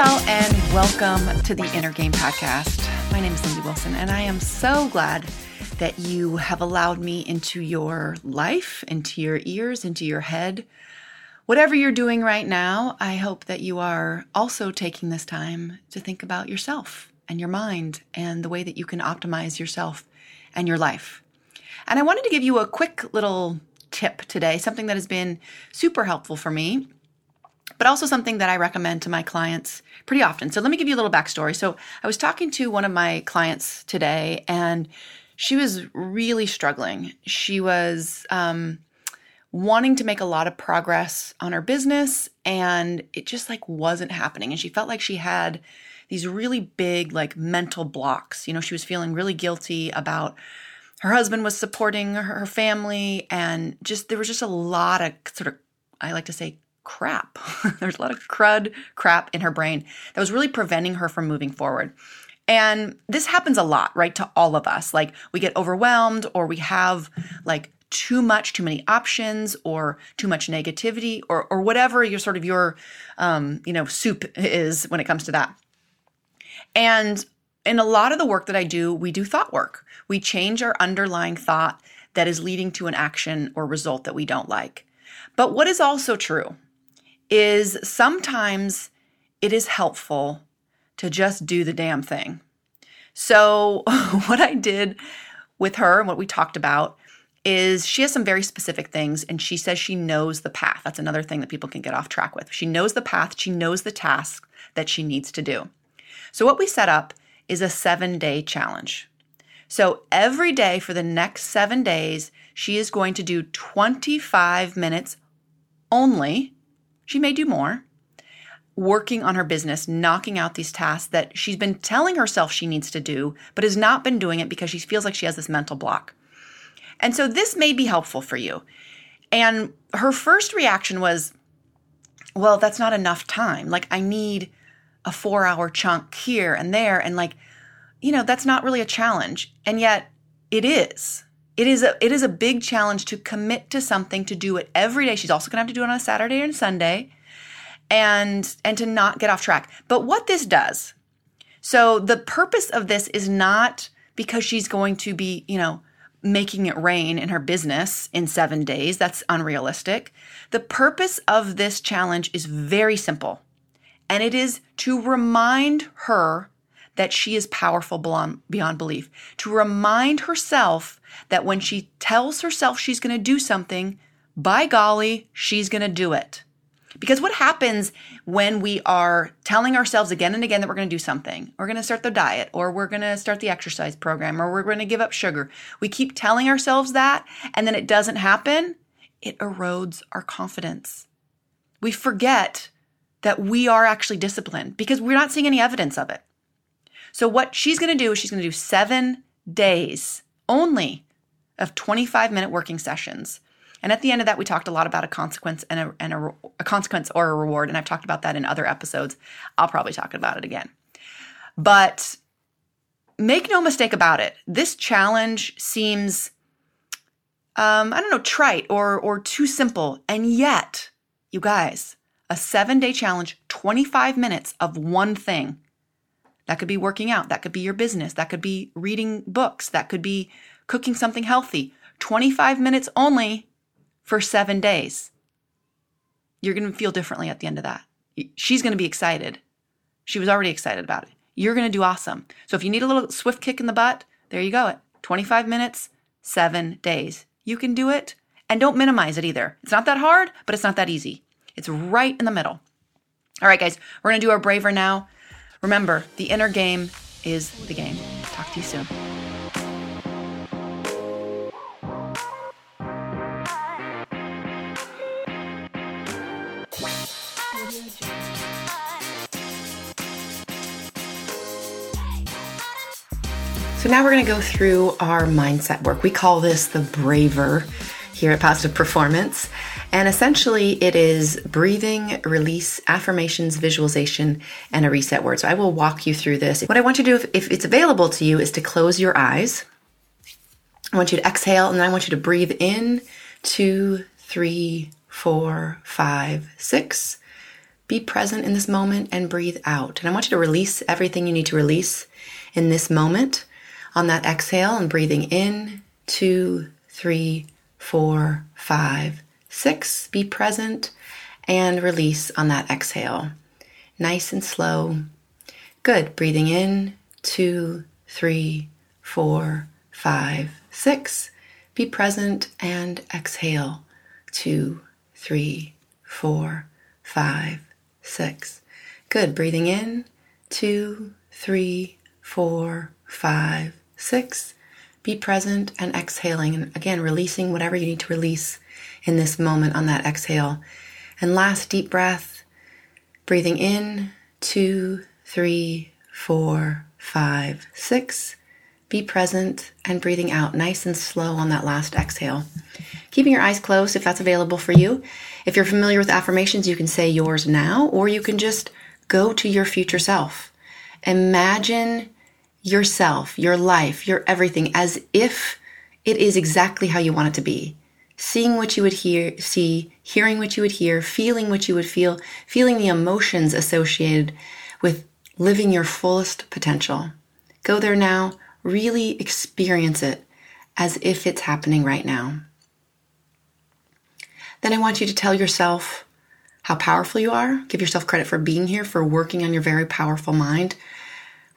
Hello, and welcome to the Inner Game Podcast. My name is Lindsey Wilson, and I am so glad that you have allowed me into your life, into your ears, into your head. Whatever you're doing right now, I hope that you are also taking this time to think about yourself and your mind and the way that you can optimize yourself and your life. And I wanted to give you a quick little tip today, something that has been super helpful for me, but also something that I recommend to my clients pretty often. So let me give you a little backstory. So I was talking to one of my clients today, and she was really struggling. She was um, wanting to make a lot of progress on her business, and it just like wasn't happening. And she felt like she had these really big like mental blocks. You know, she was feeling really guilty about her husband was supporting her family and just there was just a lot of sort of I like to say crap. There's a lot of crud crap in her brain that was really preventing her from moving forward. And this happens a lot, right, to all of us. Like we get overwhelmed or we have like too much, too many options, or too much negativity, or or whatever your sort of your um, you know soup is when it comes to that. And in a lot of the work that I do, we do thought work. We change our underlying thought that is leading to an action or result that we don't like. But what is also true is sometimes it is helpful to just do the damn thing. So, what I did with her and what we talked about is she has some very specific things and she says she knows the path. That's another thing that people can get off track with. She knows the path, she knows the task that she needs to do. So, what we set up is a seven day challenge. So, every day for the next seven days, she is going to do 25 minutes only. She may do more, working on her business, knocking out these tasks that she's been telling herself she needs to do, but has not been doing it because she feels like she has this mental block. And so, this may be helpful for you. And her first reaction was, well, that's not enough time. Like, I need a four hour chunk here and there. And like, you know, that's not really a challenge. And yet it is. It is a it is a big challenge to commit to something to do it every day. She's also gonna have to do it on a Saturday and Sunday and and to not get off track. But what this does, so the purpose of this is not because she's going to be, you know, making it rain in her business in 7 days. That's unrealistic. The purpose of this challenge is very simple and it is to remind her that she is powerful beyond, belief, to remind herself that when she tells herself she's going to do something, by golly, she's going to do it. Because what happens when we are telling ourselves again and again that we're going to do something? We're going to start the diet, or we're going to start the exercise program, or we're going to give up sugar. We keep telling ourselves that, and then it doesn't happen. It erodes our confidence. We forget that we are actually disciplined because we're not seeing any evidence of it. So, what she's going to do is she's going to do seven days only of 25 minute working sessions. And at the end of that, we talked a lot about a consequence and a, and a, a consequence or a reward. And I've talked about that in other episodes. I'll probably talk about it again. But make no mistake about it, this challenge seems, um, I don't know, trite or, or too simple. And yet, you guys, a seven day challenge, 25 minutes of one thing. That could be working out. That could be your business. That could be reading books. That could be cooking something healthy. 25 minutes only for seven days. You're going to feel differently at the end of that. She's going to be excited. She was already excited about it. You're going to do awesome. So if you need a little swift kick in the butt, there you go. 25 minutes, seven days. You can do it. And don't minimize it either. It's not that hard, but it's not that easy. It's right in the middle. All right, guys, we're going to do our braver now. Remember, the inner game is the game. Talk to you soon. So now we're going to go through our mindset work. We call this the braver here at Positive Performance. And essentially, it is breathing, release, affirmations, visualization, and a reset word. So I will walk you through this. What I want you to do, if, if it's available to you, is to close your eyes. I want you to exhale, and then I want you to breathe in two, three, four, five, six. Be present in this moment and breathe out. And I want you to release everything you need to release in this moment on that exhale and breathing in, two, three, four, five, six. Be present and release on that exhale. Nice and slow. Good. Breathing in, two, three, four, five, six. Be present and exhale. Two, three, four, five, six. Good. Breathing in, two, three, four, five, six. Be present and exhaling. And again, releasing whatever you need to release in this moment on that exhale. And last deep breath, breathing in, two, three, four, five, six. Be present and breathing out nice and slow on that last exhale. Keeping your eyes closed if that's available for you. If you're familiar with affirmations, you can say yours now, or you can just go to your future self. Imagine yourself, your life, your everything as if it is exactly how you want it to be. Seeing what you would hear, see, hearing what you would hear, feeling what you would feel, feeling the emotions associated with living your fullest potential. Go there now, really experience it as if it's happening right now. Then I want you to tell yourself how powerful you are. Give yourself credit for being here, for working on your very powerful mind,